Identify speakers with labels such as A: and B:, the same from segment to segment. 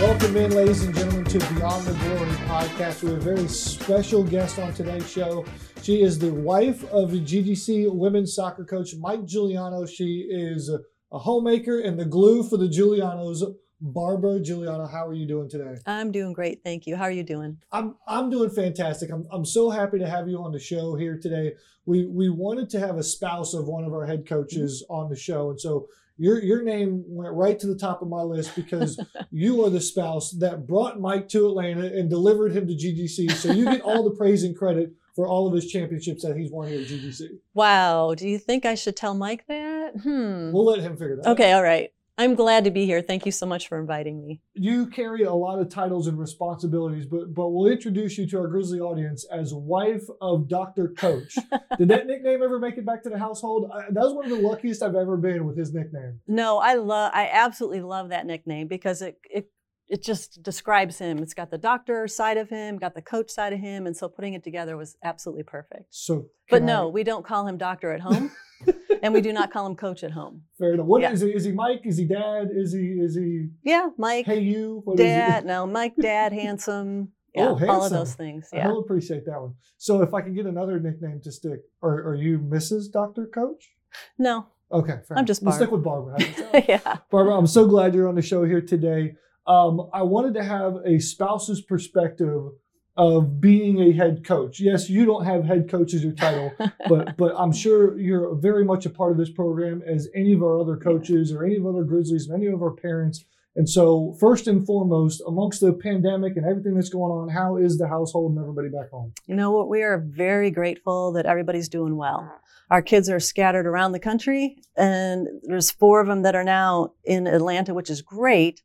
A: Welcome in, ladies and gentlemen, to Beyond the Glory podcast. We have a very special guest on today's show. She is the wife of GGC women's soccer coach, Mike Giuliano. She is a homemaker and the glue for the Giulianos. Barbara Giuliano, how are you doing today?
B: I'm doing great, thank you. How are you doing?
A: I'm I'm doing fantastic. I'm I'm so happy to have you on the show here today. We we wanted to have a spouse of one of our head coaches mm-hmm. on the show, and so your your name went right to the top of my list because you are the spouse that brought Mike to Atlanta and delivered him to GGC. So you get all the praise and credit for all of his championships that he's won here at GGC.
B: Wow. Do you think I should tell Mike that?
A: Hmm. We'll let him figure that
B: okay,
A: out.
B: all right. I'm glad to be here. Thank you so much for inviting me.
A: You carry a lot of titles and responsibilities, but but we'll introduce you to our Grizzly audience as wife of Dr. Coach. Did that nickname ever make it back to the household? I, that was one of the luckiest I've ever been with his nickname.
B: No, I love I absolutely love that nickname because it it it just describes him. It's got the doctor side of him, got the coach side of him, and so putting it together was absolutely perfect.
A: So,
B: but no, I... we don't call him doctor at home. and we do not call him coach at home.
A: Fair enough. What yeah. is he? Is he Mike? Is he Dad? Is he? Is he?
B: Yeah, Mike.
A: Hey, you.
B: What dad? No, Mike. Dad. handsome. Yeah, oh, handsome. all of those things. Yeah.
A: I'll appreciate that one. So, if I can get another nickname to stick, are, are you Mrs. Doctor Coach?
B: No.
A: Okay,
B: fair I'm just
A: We'll stick with Barbara.
B: yeah.
A: Barbara, I'm so glad you're on the show here today. Um, I wanted to have a spouse's perspective of being a head coach. Yes, you don't have head coach as your title, but but I'm sure you're very much a part of this program as any of our other coaches or any of other Grizzlies and any of our parents. And so, first and foremost, amongst the pandemic and everything that's going on, how is the household and everybody back home?
B: You know what? We are very grateful that everybody's doing well. Our kids are scattered around the country, and there's four of them that are now in Atlanta, which is great.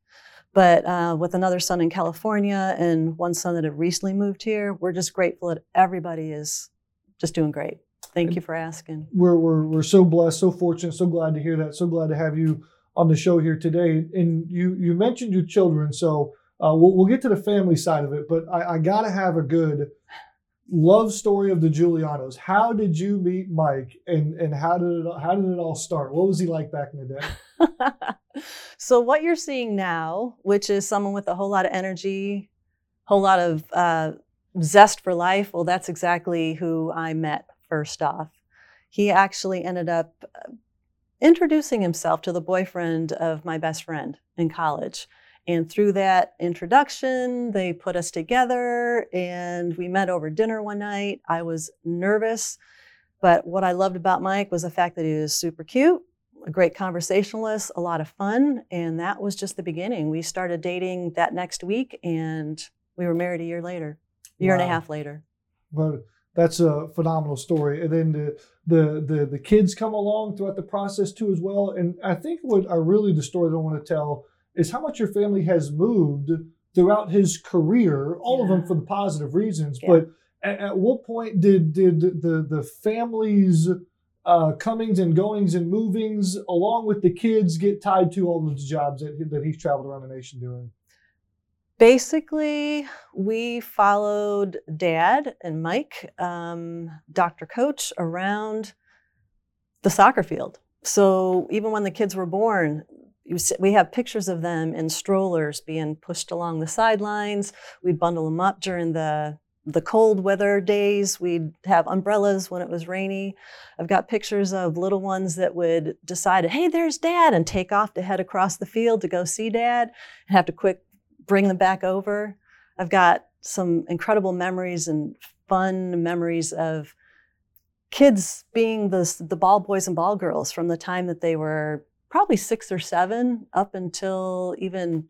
B: But uh, with another son in California and one son that had recently moved here, we're just grateful that everybody is just doing great. Thank and you for asking.
A: We're, we're, we're so blessed, so fortunate, so glad to hear that. So glad to have you on the show here today. And you, you mentioned your children, so uh, we'll, we'll get to the family side of it, but I, I got to have a good love story of the Giulianos. How did you meet Mike and, and how, did it, how did it all start? What was he like back in the day?
B: so what you're seeing now, which is someone with a whole lot of energy, whole lot of uh, zest for life, well, that's exactly who I met first off. He actually ended up uh, introducing himself to the boyfriend of my best friend in college. And through that introduction, they put us together and we met over dinner one night. I was nervous, but what I loved about Mike was the fact that he was super cute a great conversationalist, a lot of fun, and that was just the beginning. We started dating that next week, and we were married a year later, a year wow. and a half later.
A: But that's a phenomenal story. And then the, the the the kids come along throughout the process too as well. And I think what I really the story that I want to tell is how much your family has moved throughout his career, all yeah. of them for the positive reasons. Yeah. But at, at, what point did did the the families uh, comings and goings and movings, along with the kids, get tied to all of the jobs that, that he's traveled around the nation doing?
B: Basically, we followed Dad and Mike, um, Dr. Coach, around the soccer field. So even when the kids were born, we have pictures of them in strollers being pushed along the sidelines. We'd bundle them up during the the cold weather days, we'd have umbrellas when it was rainy. I've got pictures of little ones that would decide, hey, there's dad, and take off to head across the field to go see dad and have to quick bring them back over. I've got some incredible memories and fun memories of kids being the, the ball boys and ball girls from the time that they were probably six or seven up until even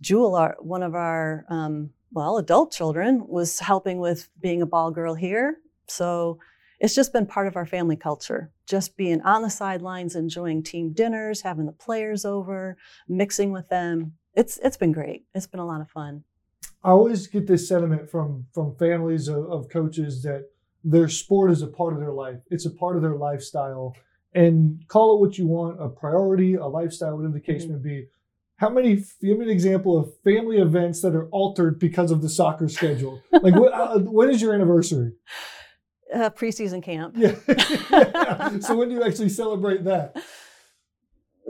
B: Jewel, our, one of our um, well, adult children, was helping with being a ball girl here. So it's just been part of our family culture, just being on the sidelines, enjoying team dinners, having the players over, mixing with them. It's it's been great. It's been a lot of fun.
A: I always get this sentiment from from families of, of coaches that their sport is a part of their life. It's a part of their lifestyle. And call it what you want, a priority, a lifestyle, whatever the case mm-hmm. may be how many give me an example of family events that are altered because of the soccer schedule like what, uh, when is your anniversary
B: Uh, preseason camp.
A: Yeah. yeah. So when do you actually celebrate that?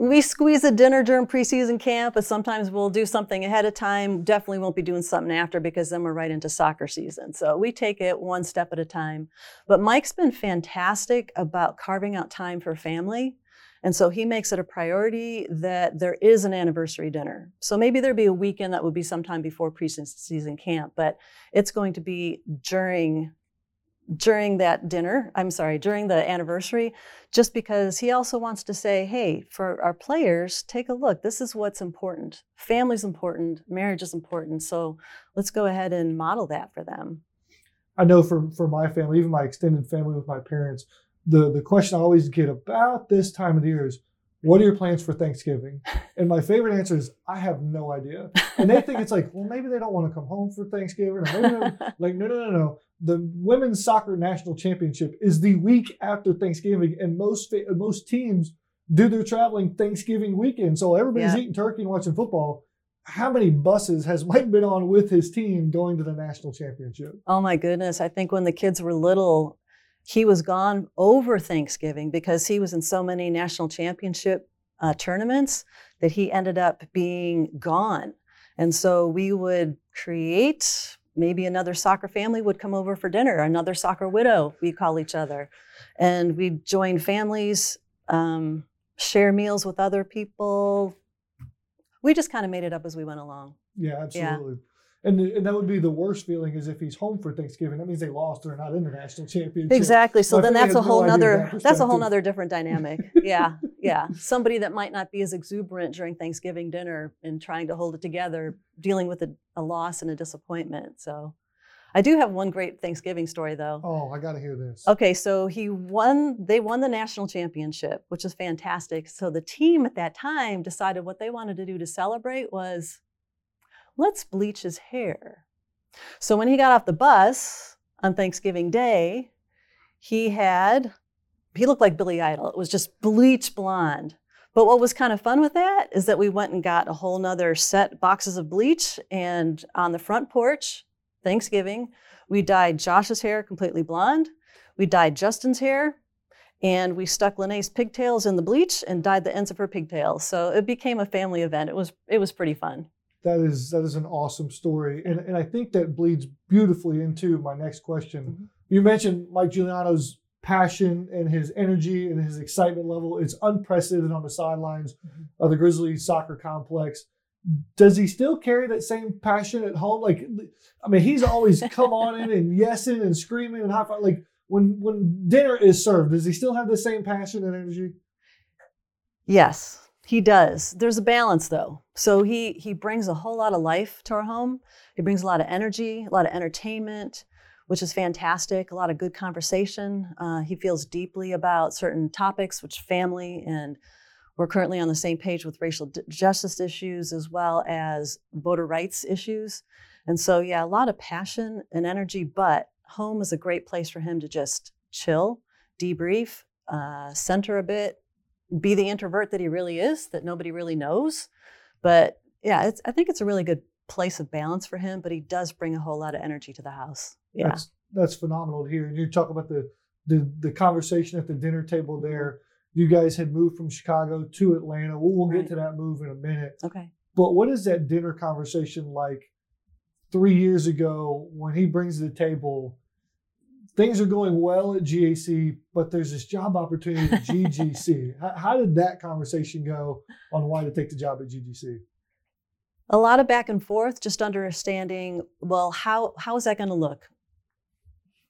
B: we squeeze a dinner during preseason camp, but sometimes we'll do something ahead of time. Definitely won't be doing something after because then we're right into soccer season. So we take it one step at a time. But Mike's been fantastic about carving out time for family. And so he makes it a priority that there is an anniversary dinner. So maybe there'd be a weekend that would be sometime before preseason camp, but it's going to be during during that dinner, I'm sorry, during the anniversary, just because he also wants to say, hey, for our players, take a look. This is what's important. Family's important, marriage is important. So let's go ahead and model that for them.
A: I know for, for my family, even my extended family with my parents, the, the question I always get about this time of the year is, what are your plans for Thanksgiving? And my favorite answer is, I have no idea. And they think it's like, well, maybe they don't want to come home for Thanksgiving. like, no, no, no, no the women's soccer national championship is the week after Thanksgiving, and most most teams do their traveling Thanksgiving weekend. So everybody's yeah. eating turkey and watching football. How many buses has Mike been on with his team going to the national championship?
B: Oh my goodness! I think when the kids were little, he was gone over Thanksgiving because he was in so many national championship uh, tournaments that he ended up being gone. And so we would create maybe another soccer family would come over for dinner, another soccer widow, we call each other. And we'd join families, um, share meals with other people. We just kind of made it up as we went along.
A: Yeah, absolutely. Yeah. And, and that would be the worst feeling is if he's home for Thanksgiving. That means they lost. They're not in the national championship.
B: Exactly. So, then that's a whole no nother that that's a whole nother different dynamic. yeah, yeah. Somebody that might not be as exuberant during Thanksgiving dinner and trying to hold it together, dealing with a, a loss and a disappointment. So I do have one great Thanksgiving story though.
A: Oh, I got to hear this.
B: Okay, so he won. They won the national championship, which is fantastic. So the team at that time decided what they wanted to do to celebrate was let's bleach his hair. So when he got off the bus on Thanksgiving Day, he had, he looked like Billy Idol. It was just bleach blonde. But what was kind of fun with that is that we went and got a whole nother set boxes of bleach and on the front porch, Thanksgiving, we dyed Josh's hair completely blonde. We dyed Justin's hair and we stuck Lene's pigtails in the bleach and dyed the ends of her pigtails. So it became a family event. It was it was pretty fun
A: that is that is an awesome story, and and I think that bleeds beautifully into my next question. Mm-hmm. You mentioned Mike Giuliano's passion and his energy and his excitement level is unprecedented on the sidelines mm-hmm. of the Grizzlies soccer complex. Does he still carry that same passion at home? Like, I mean, he's always come on in and yesing and screaming and high five. Like when when dinner is served, does he still have the same passion and energy?
B: Yes, he does. There's a balance though. So he he brings a whole lot of life to our home. He brings a lot of energy, a lot of entertainment, which is fantastic. A lot of good conversation. Uh, he feels deeply about certain topics, which family and we're currently on the same page with racial d- justice issues as well as voter rights issues. And so, yeah, a lot of passion and energy, but home is a great place for him to just chill, debrief, uh, center a bit, be the introvert that he really is, that nobody really knows. But yeah, I think it's a really good place of balance for him. But he does bring a whole lot of energy to the house. Yeah,
A: that's that's phenomenal to hear. And you talk about the the the conversation at the dinner table mm-hmm. there. You guys had moved from Chicago to Atlanta. We'll, we'll right. get to that move in a minute.
B: Okay.
A: But what is that dinner conversation like three years ago when he brings to the table things are going well at GAC, but there's this job opportunity at GGC. how, how, did that conversation go on why to take the job at GGC?
B: A lot of back and forth, just understanding. Well, how how is that going to look?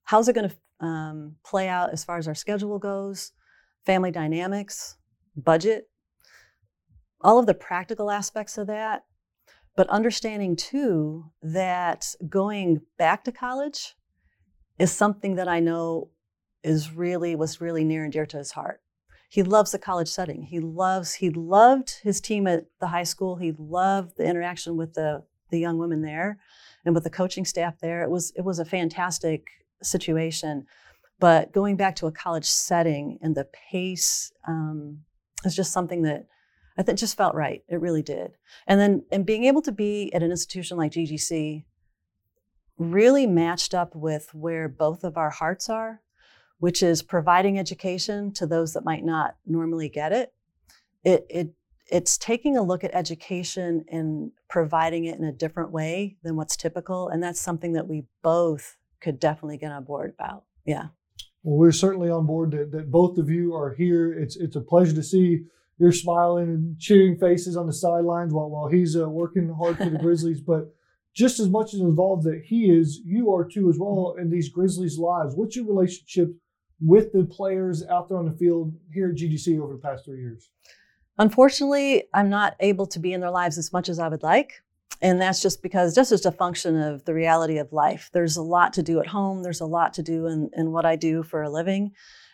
B: How's it going to um, play out as far as our schedule goes? Family dynamics, budget, all of the practical aspects of that. But understanding too that going back to college is something that I know is really was really near and dear to his heart. He loves the college setting. He loves he loved his team at the high school. He loved the interaction with the the young women there and with the coaching staff there. It was it was a fantastic situation. But going back to a college setting and the pace um, is just something that I think just felt right. It really did. And then and being able to be at an institution like GGC really matched up with where both of our hearts are. which is providing education to those that might not normally get it. It, it it's taking a look at education and providing it in a different way than what's typical. And that's something that we both could definitely get on board about. Yeah.
A: Well, we're certainly on board that, that both of you are here. It's it's a pleasure to see your smiling and cheering faces on the sidelines while while he's uh, working hard for the Grizzlies. But just as much as involved that he is, you are too as well in these Grizzlies' lives. What's your relationship with the players out there on the field here at GGC over the past three years?
B: Unfortunately, I'm not able to be in their lives as much as I would like. And that's just because just as a function of the reality of life. There's a lot to do at home. There's a lot to do in, in what I do for a living.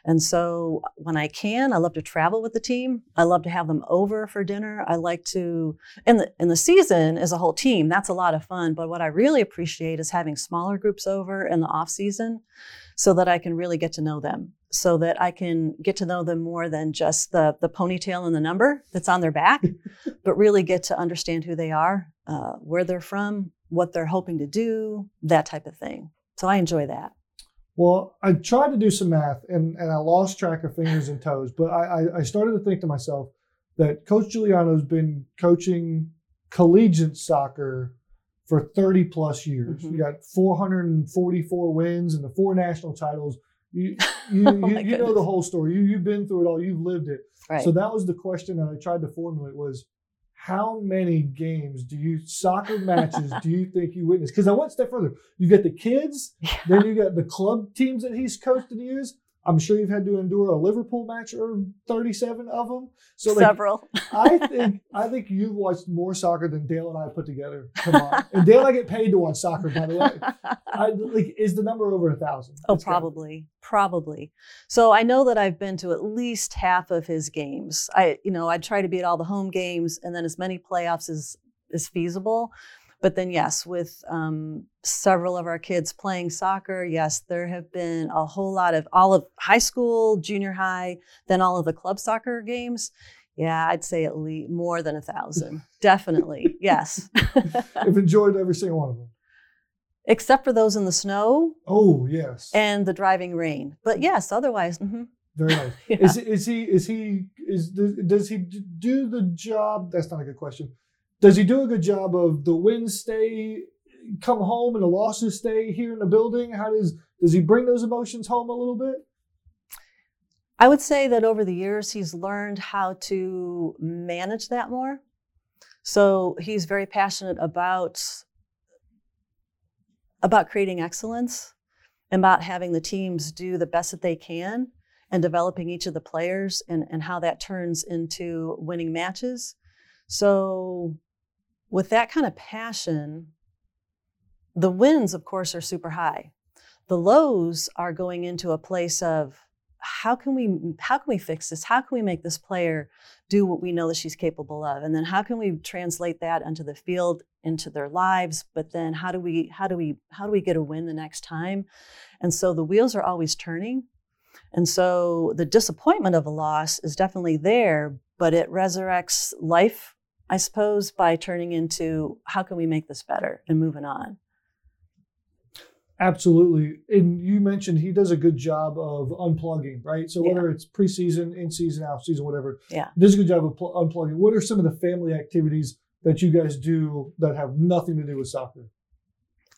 B: And so when I can, I love to travel with the team. I love to have them over for dinner. I like to in the in the season as a whole team, that's a lot of fun. But what I really appreciate is having smaller groups over in the off season so that I can really get to know them so that I can get to know them more than just the, the ponytail and the number that's on their back, but really get to understand who they are, uh, where they're from, what they're hoping to do, that type of thing. So I enjoy that.
A: Well, I tried to do some math and, and I lost track of fingers and toes, but I, I, I started to think to myself that Coach Giuliano's been coaching collegiate soccer for 30 plus years. Mm-hmm. You got 444 wins and the four national titles. You you, oh you, you know the whole story. You you've been through it all. You've lived it. Right. So that was the question that I tried to formulate was how many games do you soccer matches do you think you witnessed? Because I went a step further. You get the kids, yeah. then you got the club teams that he's coached the years, I'm sure you've had to endure a Liverpool match or 37 of them.
B: So like, several.
A: I think I think you've watched more soccer than Dale and I put together. Come on, and Dale I get paid to watch soccer. By the way, I, like is the number over a thousand?
B: Oh, probably, probably. So I know that I've been to at least half of his games. I, you know, I try to be at all the home games and then as many playoffs as is feasible. But then, yes, with um, several of our kids playing soccer, yes, there have been a whole lot of all of high school, junior high, then all of the club soccer games. Yeah, I'd say at least more than a thousand. Definitely, yes.
A: I've enjoyed every single one of them.
B: Except for those in the snow.
A: Oh yes.
B: And the driving rain, but yes, otherwise. Mm-hmm.
A: Very nice. yeah. Is is he is he is does he do the job? That's not a good question does he do a good job of the wins stay, come home, and the losses stay here in the building? How does does he bring those emotions home a little bit?
B: I would say that over the years he's learned how to manage that more. So he's very passionate about about creating excellence, about having the teams do the best that they can and developing each of the players and, and how that turns into winning matches. So with that kind of passion, the wins, of course, are super high. The lows are going into a place of how can we how can we fix this? How can we make this player do what we know that she's capable of? And then how can we translate that onto the field, into their lives? But then how do we how do we how do we get a win the next time? And so the wheels are always turning. And so the disappointment of a loss is definitely there, but it resurrects life I suppose, by turning into how can we make this better and moving on.
A: Absolutely. And you mentioned he does a good job of unplugging, right? So whether yeah. it's preseason, in season, out season, whatever,
B: yeah,
A: does a good job of pl- unplugging. What are some of the family activities that you guys do that have nothing to do with soccer?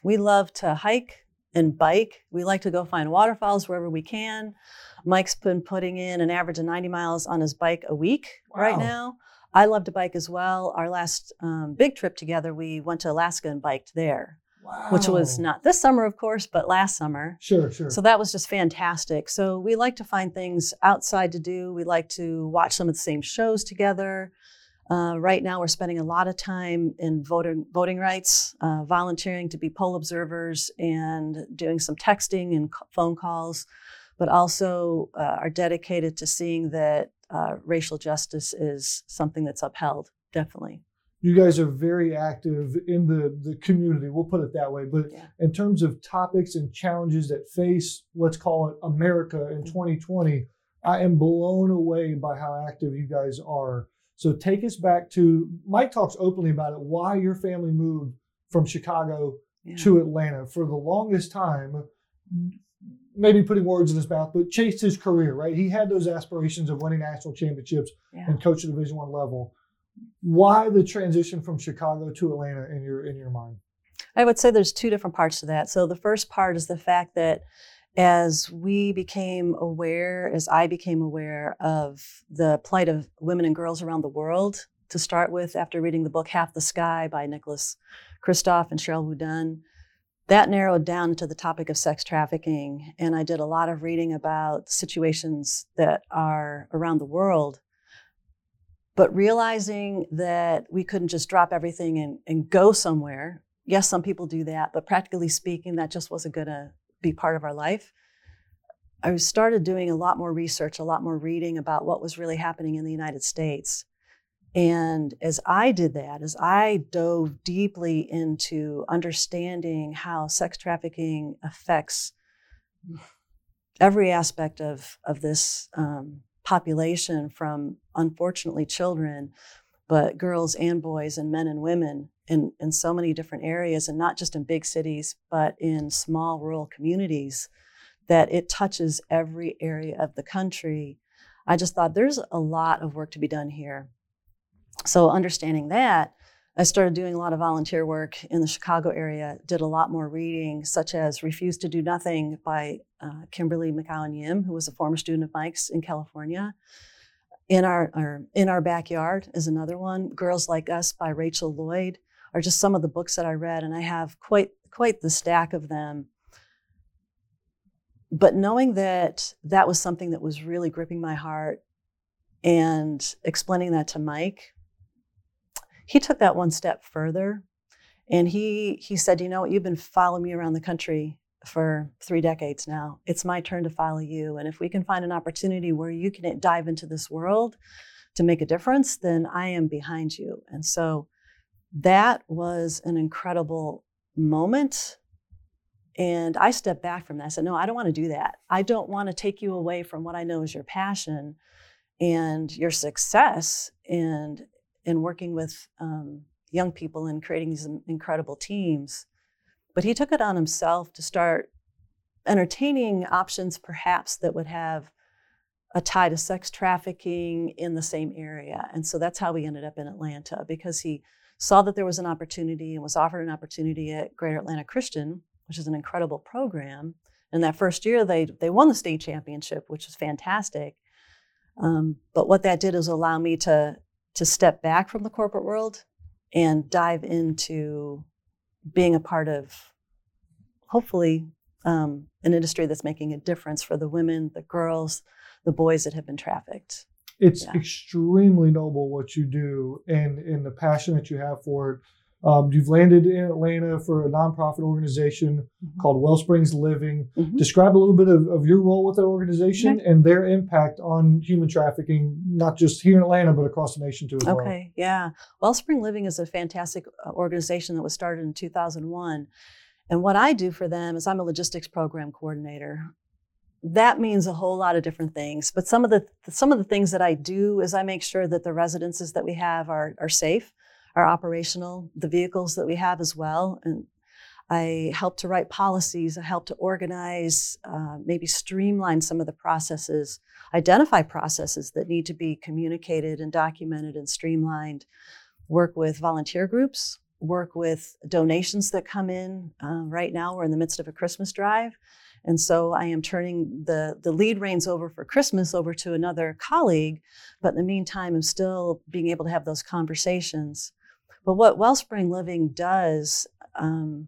B: We love to hike and bike. We like to go find waterfalls wherever we can. Mike's been putting in an average of 90 miles on his bike a week wow. right now. I love to bike as well. Our last um, big trip together, we went to Alaska and biked there. Wow. Which was not this summer, of course, but last summer.
A: Sure, sure.
B: So that was just fantastic. So we like to find things outside to do. We like to watch some of the same shows together. Uh, right now, we're spending a lot of time in voting voting rights, uh, volunteering to be poll observers, and doing some texting and phone calls, but also uh, are dedicated to seeing that uh, racial justice is something that's upheld, definitely.
A: You guys are very active in the, the community, we'll put it that way. But yeah. in terms of topics and challenges that face, let's call it America in 2020, mm-hmm. I am blown away by how active you guys are. So take us back to Mike talks openly about it, why your family moved from Chicago yeah. to Atlanta. For the longest time, maybe putting words in his mouth, but chased his career, right? He had those aspirations of winning national championships
B: Yeah.
A: and coach at Division One level. Why the transition from Chicago to Atlanta in your in your mind?
B: I would say there's two different parts to that. So the first part is the fact that as we became aware, as I became aware of the plight of women and girls around the world, to start with, after reading the book Half the Sky by Nicholas Kristof and Sheryl WuDunn, that narrowed down to the topic of sex trafficking. And I did a lot of reading about situations that are around the world. But realizing that we couldn't just drop everything and, and go somewhere. Yes, some people do that, but practically speaking, that just wasn't going to be part of our life. I started doing a lot more research, a lot more reading about what was really happening in the United States. And as I did that, as I dove deeply into understanding how sex trafficking affects every aspect of, of this um, population, from unfortunately children, but girls and boys and men and women in, in so many different areas, and not just in big cities, but in small rural communities, that it touches every area of the country. I just thought there's a lot of work to be done here. So, understanding that, I started doing a lot of volunteer work in the Chicago area, did a lot more reading, such as Refuse to Do Nothing by uh, Kimberly McOwen Yim, who was a former student of Mike's in California. In our, our, in our backyard is another one. Girls Like Us by Rachel Lloyd are just some of the books that I read, and I have quite quite the stack of them. But knowing that that was something that was really gripping my heart, and explaining that to Mike, he took that one step further, and he he said, "You know what? You've been following me around the country for three decades now. It's my turn to follow you. And if we can find an opportunity where you can dive into this world to make a difference, then I am behind you. And so that was an incredible moment. And I stepped back from that. I said, No, I don't want to do that. I don't want to take you away from what I know is your passion and your success and in working with um, young people and creating these incredible teams. But he took it on himself to start entertaining options, perhaps, that would have a tie to sex trafficking in the same area. And so that's how we ended up in Atlanta because he saw that there was an opportunity and was offered an opportunity at Greater Atlanta Christian, which is an incredible program. And that first year, they, they won the state championship, which was fantastic. Um, but what that did is allow me to, to step back from the corporate world and dive into being a part of hopefully um, an industry that's making a difference for the women, the girls, the boys that have been trafficked.
A: It's
B: Yeah.
A: extremely noble what you do and, and the passion that you have for it. Um, you've landed in Atlanta for a nonprofit organization
B: Mhm.
A: called Wellsprings Living.
B: Mhm.
A: Describe a little bit of, of your role with that organization and their impact on human trafficking, not just here in Atlanta, but across the nation too as well.
B: Okay, yeah. Wellspring Living is a fantastic uh, organization that was started in 2001. And what I do for them is I'm a logistics program coordinator. That means a whole lot of different things, but some of the some of the things that I do is I make sure that the residences that we have are are safe, are operational, the vehicles that we have as well, and I help to write policies. I help to organize, uh, maybe streamline some of the processes, identify processes that need to be communicated and documented and streamlined. Work with volunteer groups. Work with donations that come in. Uh, right now, we're in the midst of a Christmas drive, and so I am turning the the lead reins over for Christmas over to another colleague. But in the meantime, I'm still being able to have those conversations. But what Wellspring Living does. Um,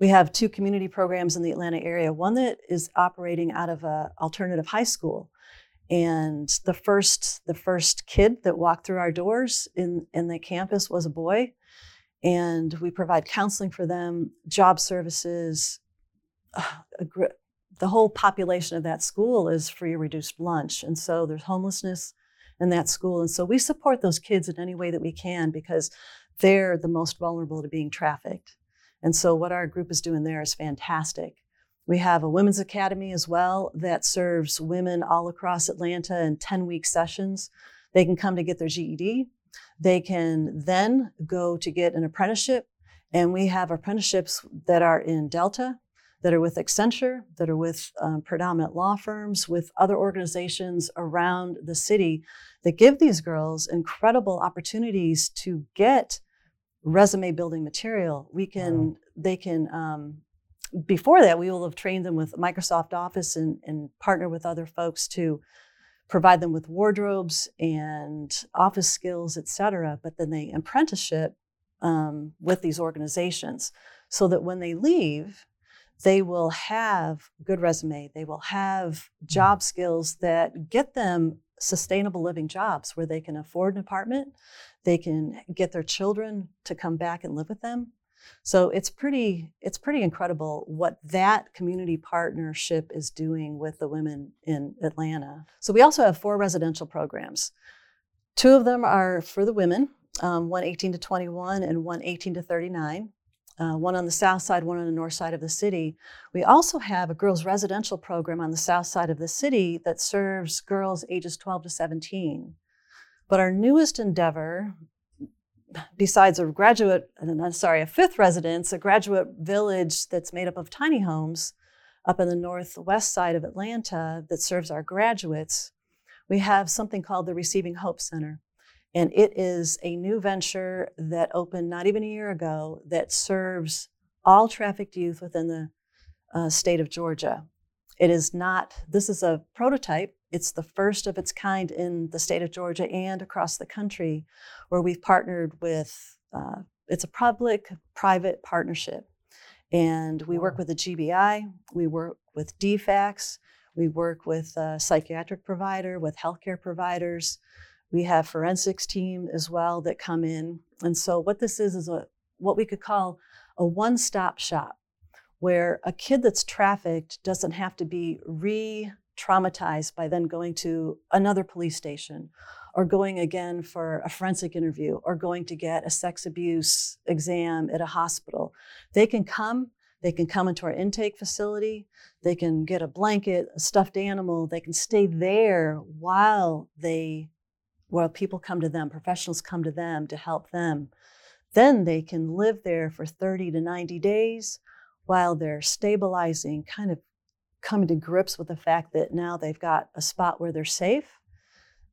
B: we have two community programs in the Atlanta area. One that is operating out of a alternative high school, and the first the first kid that walked through our doors in in the campus was a boy, and we provide counseling for them, job services. uh, gr- the whole population of that school is free or reduced lunch, and so there's homelessness in that school, and so we support those kids in any way that we can because they're the most vulnerable to being trafficked. And so, what our group is doing there is fantastic. We have a women's academy as well that serves women all across Atlanta in 10 week sessions. They can come to get their GED. They can then go to get an apprenticeship. And we have apprenticeships that are in Delta, that are with Accenture, that are with um, predominant law firms, with other organizations around the city that give these girls incredible opportunities to get resume building material. We can, wow. they can, um, before that, we will have trained them with Microsoft Office and, and partner with other folks to provide them with wardrobes and office skills, et cetera. But then they apprenticeship um, with these organizations so that when they leave, they will have good resume they will have job skills that get them sustainable living jobs where they can afford an apartment they can get their children to come back and live with them so it's pretty it's pretty incredible what that community partnership is doing with the women in Atlanta. So we also have four residential programs. Two of them are for the women, um, one 18 to 21 and one 18 to 39. Uh, one on the south side, one on the north side of the city. We also have a girls' residential program on the south side of the city that serves girls ages 12 to 17. But our newest endeavor besides a graduate, uh, sorry, a fifth residence, a graduate village that's made up of tiny homes up in the northwest side of Atlanta that serves our graduates, we have something called the Receiving Hope Center. And it is a new venture that opened not even a year ago that serves all trafficked youth within the uh, state of Georgia. It is not, this is a prototype it's the first of its kind in the state of Georgia and across the country, where we've partnered with, uh, it's a public private partnership. And we work with the GBI, we work with DFACS, we work with a psychiatric provider, with healthcare providers. We have forensics team as well that come in. And so what this is is a what we could call a one-stop shop where a kid that's trafficked doesn't have to be re traumatized by then going to another police station or going again for a forensic interview or going to get a sex abuse exam at a hospital. They can come, they can come into our intake facility, they can get a blanket, a stuffed animal, they can stay there while they while people come to them, professionals come to them to help them. Then they can live there for 30 to 90 days while they're stabilizing, kind of coming to grips with the fact that now they've got a spot where they're safe.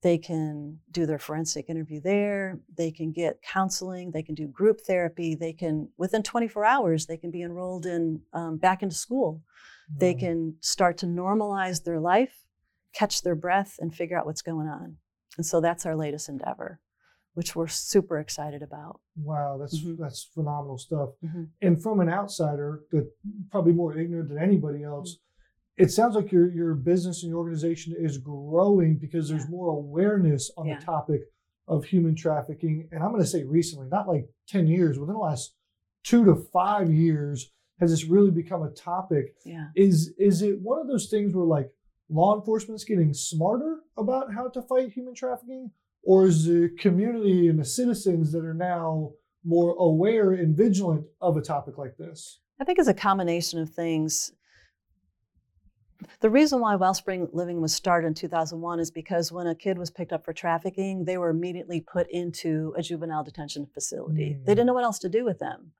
B: They can do their forensic interview there. They can get counseling. They can do group therapy. They can, within 24 hours, they can be enrolled in um, back into school. Mm-hmm. They can start to normalize their life, catch their breath, and figure out what's going on. And so that's our latest endeavor, which we're super excited about.
A: Wow, that's mm-hmm. that's phenomenal stuff. Mm-hmm. And from an outsider, that probably more ignorant than anybody else, it sounds like your your business and your organization is growing because there's more awareness on yeah. the topic of human trafficking. And I'm going to say recently, not like 10 years, within the last two to five years, has this really become a topic.
B: Yeah.
A: Is is it one of those things where like law enforcement is getting smarter about how to fight human trafficking, or is the community and the citizens that are now more aware and vigilant of a topic like this?
B: I think it's a combination of things. The reason why Wellspring Living was started in 2001 is because when a kid was picked up for trafficking, they were immediately put into a juvenile detention facility. Mm. They didn't know what else to do with them.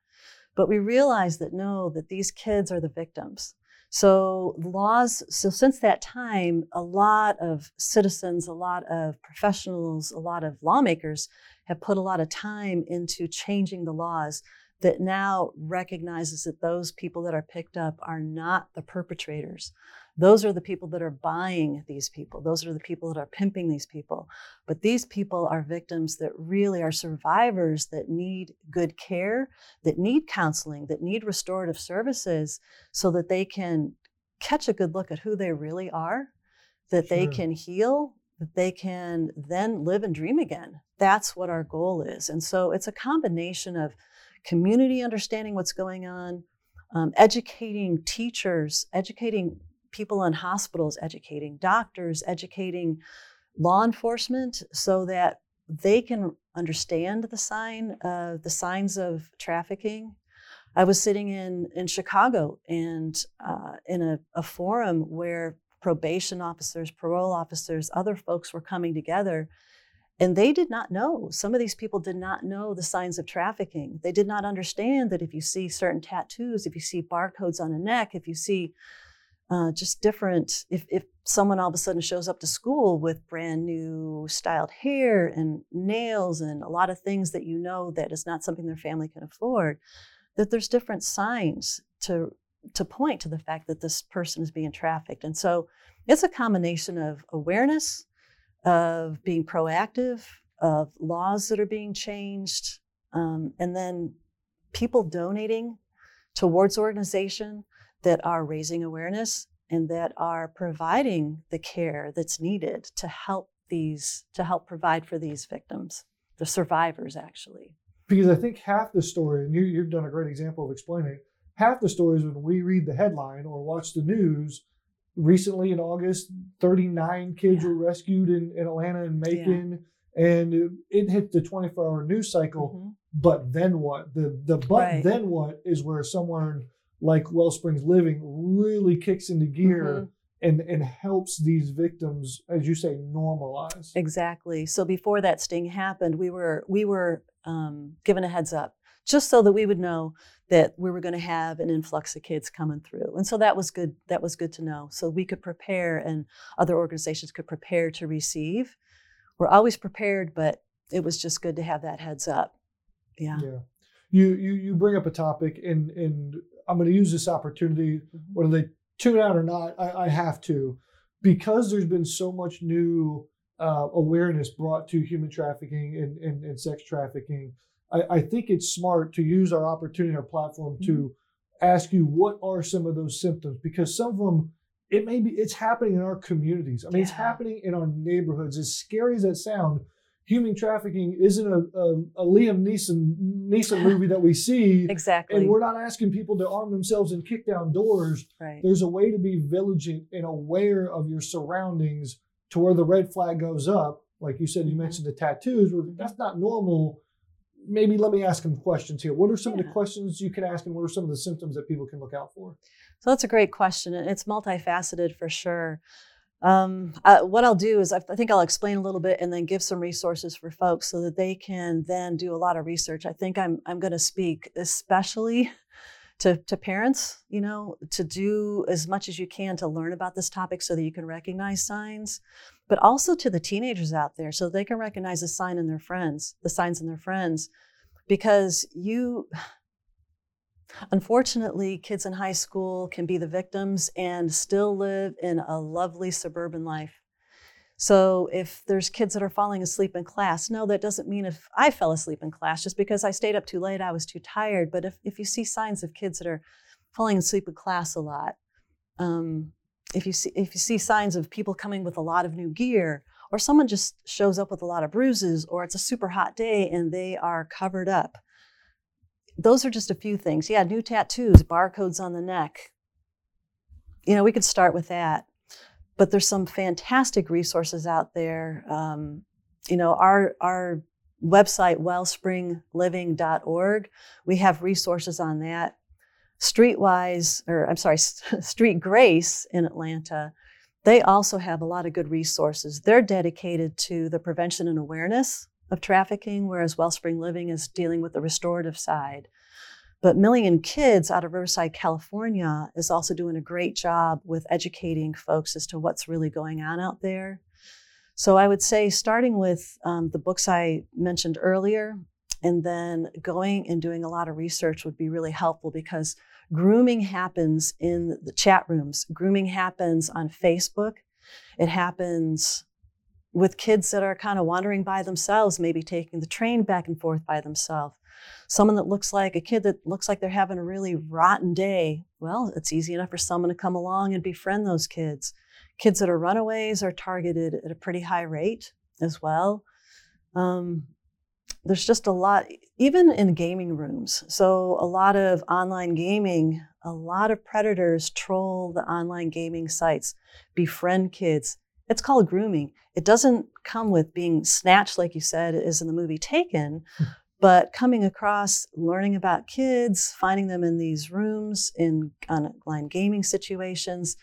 B: But we realized that no, that these kids are the victims. So laws, so since that time, a lot of citizens, a lot of professionals, a lot of lawmakers have put a lot of time into changing the laws that now recognizes that those people that are picked up are not the perpetrators. Those are the people that are buying these people. Those are the people that are pimping these people. But these people are victims that really are survivors that need good care, that need counseling, that need restorative services so that they can catch a good look at who they really are, that sure. they can heal, that they can then live and dream again. That's what our goal is. And so it's a combination of community understanding what's going on, um, educating teachers, educating people in hospitals, educating doctors, educating law enforcement so that they can understand the sign, uh, the signs of trafficking. I was sitting in in Chicago and uh, in a, a forum where probation officers, parole officers, other folks were coming together, And they did not know. Some of these people did not know the signs of trafficking. They did not understand that if you see certain tattoos, if you see barcodes on a neck, if you see uh, just different, if, if someone all of a sudden shows up to school with brand new styled hair and nails and a lot of things that you know that is not something their family can afford, that there's different signs to to point to the fact that this person is being trafficked. And so it's a combination of awareness, of being proactive, of laws that are being changed, um, and then people donating towards organization that are raising awareness and that are providing the care that's needed to help these to help provide for these victims the survivors actually
A: because i think half the story and you, you've done a great example of explaining half the stories when we read the headline or watch the news recently in august 39 kids
B: Yeah.
A: were rescued in, in atlanta and macon and it, it hit the 24 hour news cycle
B: Mhm.
A: but then what the the but
B: Right.
A: then what is where someone like wellsprings living really kicks into gear
B: Mhm.
A: and and helps these victims as you say normalize
B: Exactly. So before that sting happened, we were we were um, given a heads up just so that we would know that we were going to have an influx of kids coming through, and so that was good. That was good to know. So we could prepare, and other organizations could prepare to receive. We're always prepared, but it was just good to have that heads up. Yeah.
A: Yeah. You you you bring up a topic and and I'm going to use this opportunity
B: Mhm.
A: whether they tune out or not. I, I have to because there's been so much new uh, awareness brought to human trafficking and, and, and sex trafficking. I, I think it's smart to use our opportunity, our platform to ask you what are some of those symptoms because some of them it may be it's happening in our communities. I mean, it's happening in our neighborhoods. As scary as that sound, human trafficking isn't a, a, a Liam Neeson Neeson movie that we see.
B: Exactly.
A: And we're not asking people to arm themselves and kick down doors.
B: right.
A: There's a way to be vigilant and aware of your surroundings to where the red flag goes up. Like you said, you
B: Mhm.
A: mentioned the tattoos. Where that's not normal. Maybe let me ask some questions here. What are some of the questions you can ask, and what are some of the symptoms that people can look out for?
B: So that's a great question, and it's multifaceted for sure. Um, what I'll do is I, I think I'll explain a little bit and then give some resources for folks so that they can then do a lot of research. I think I'm I'm going to speak especially to to parents, you know, to do as much as you can to learn about this topic so that you can recognize signs, but also to the teenagers out there so they can recognize the sign in their friends, the signs in their friends, because you Unfortunately, kids in high school can be the victims and still live in a lovely suburban life. So, if there's kids that are falling asleep in class, no, that doesn't mean if I fell asleep in class just because I stayed up too late, I was too tired. But if, if you see signs of kids that are falling asleep in class a lot, um, if you see if you see signs of people coming with a lot of new gear, or someone just shows up with a lot of bruises, or it's a super hot day and they are covered up, those are just a few things. Yeah, new tattoos, barcodes on the neck. You know, we could start with that. But there's some fantastic resources out there. Um, you know, our our website, wellspringliving.org, we have resources on that. Streetwise, or I'm sorry, Street Grace in Atlanta, they also have a lot of good resources. They're dedicated to the prevention and awareness of trafficking, whereas Wellspring Living is dealing with the restorative side. But Million Kids out of Riverside, California is also doing a great job with educating folks as to what's really going on out there. So I would say starting with um, the books I mentioned earlier, and then going and doing a lot of research would be really helpful because grooming happens in the chat rooms, grooming happens on Facebook, it happens with kids that are kind of wandering by themselves, maybe taking the train back and forth by themselves. Someone that looks like a kid that looks like they're having a really rotten day. Well, it's easy enough for someone to come along and befriend those kids. Kids that are runaways are targeted at a pretty high rate as well. Um, there's just a lot, even in gaming rooms. So, a lot of online gaming, a lot of predators troll the online gaming sites, befriend kids. It's called grooming. It doesn't come with being snatched, like you said, as in the movie Taken, hmm. but coming across, learning about kids, finding them in these rooms, in online gaming situations,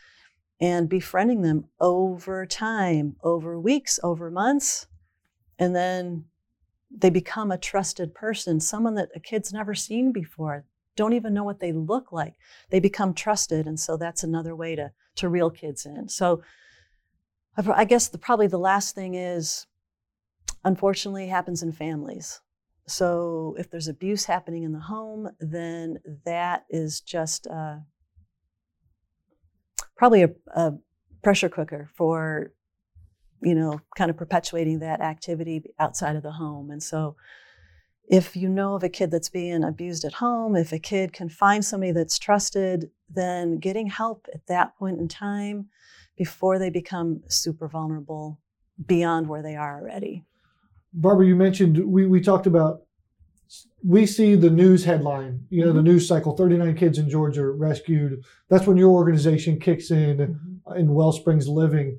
B: and befriending them over time, over weeks, over months. and then they become a trusted person, someone that a kid's never seen before, don't even know what they look like. They become trusted, and so that's another way to to reel kids in. So I guess the, probably the last thing is, unfortunately, happens in families. So if there's abuse happening in the home, then that is just uh, probably a, a pressure cooker for you know, kind of perpetuating that activity outside of the home. And so, if you know of a kid that's being abused at home, if a kid can find somebody that's trusted, then getting help at that point in time before they become super vulnerable beyond where they are already.
A: Barbara, you mentioned we, we talked about we see the news headline, you know, mm-hmm. the news cycle 39 kids in Georgia rescued. That's when your organization kicks in mm-hmm. in Wellsprings Living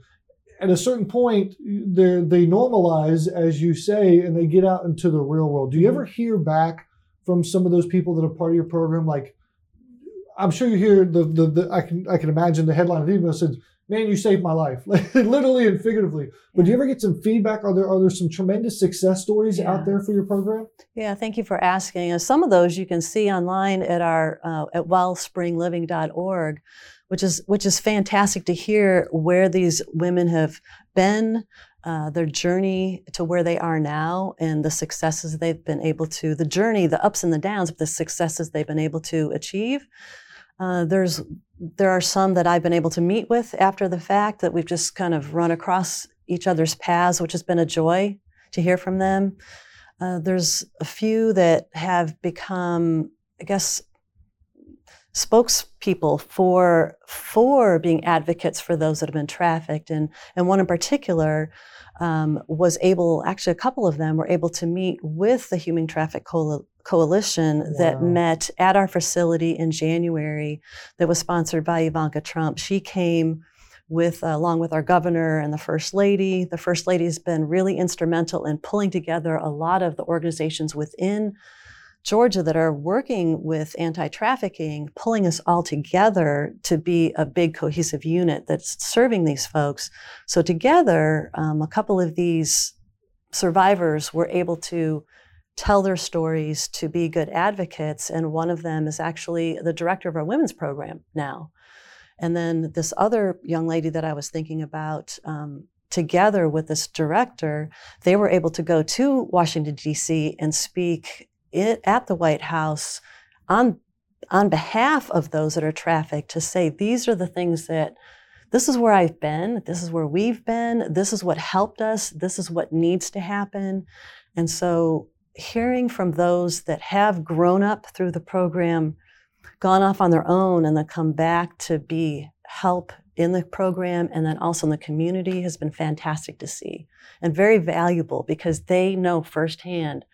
A: at a certain point, they they normalize, as you say, and they get out into the real world. Do you ever hear back from some of those people that are part of your program? Like, I'm sure you hear the the, the I can I can imagine the headline of the email says, "Man, you saved my life," literally and figuratively. But do you ever get some feedback? Are there are there some tremendous success stories yeah. out there for your program?
B: Yeah, thank you for asking. some of those you can see online at our uh, at wellspringliving.org which is which is fantastic to hear where these women have been, uh, their journey to where they are now, and the successes they've been able to, the journey, the ups and the downs, but the successes they've been able to achieve. Uh, there's there are some that I've been able to meet with after the fact that we've just kind of run across each other's paths, which has been a joy to hear from them. Uh, there's a few that have become, I guess, spokespeople for for being advocates for those that have been trafficked, and and one in particular um, was able. Actually, a couple of them were able to meet with the Human Traffic Coalition wow. that met at our facility in January. That was sponsored by Ivanka Trump. She came with uh, along with our governor and the first lady. The first lady has been really instrumental in pulling together a lot of the organizations within Georgia that are working with anti trafficking, pulling us all together to be a big cohesive unit that's serving these folks. So, together, um, a couple of these survivors were able to tell their stories to be good advocates. And one of them is actually the director of our women's program now. And then this other young lady that I was thinking about, um, together with this director, they were able to go to Washington, D.C. and speak it, at the White House on on behalf of those that are trafficked to say these are the things that this is where I've been, this is where we've been, this is what helped us, this is what needs to happen. And so hearing from those that have grown up through the program, gone off on their own, and then come back to be help in the program and then also in the community has been fantastic to see and very valuable because they know firsthand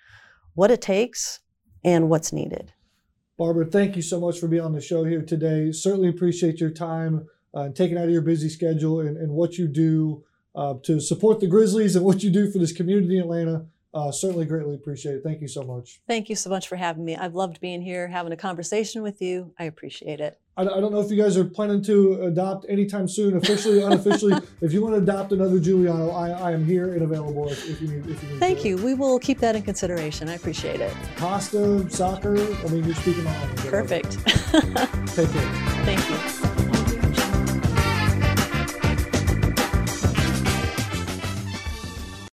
B: what it takes and what's needed.
A: Barbara, thank you so much for being on the show here today. Certainly appreciate your time uh, taking out of your busy schedule and, and what you do uh, to support the Grizzlies and what you do for this community in Atlanta. Uh, certainly greatly appreciate it. Thank you so much.
B: Thank you so much for having me. I've loved being here, having a conversation with you. I appreciate it.
A: I, I don't know if you guys are planning to adopt anytime soon, officially, unofficially. if you want to adopt another Giuliano, I, I am here and available if, if you need. If you need
B: Thank you. We will keep that in consideration. I appreciate it.
A: Pasta, soccer. I mean, you're speaking language.
B: Perfect.
A: Take care.
B: Thank you.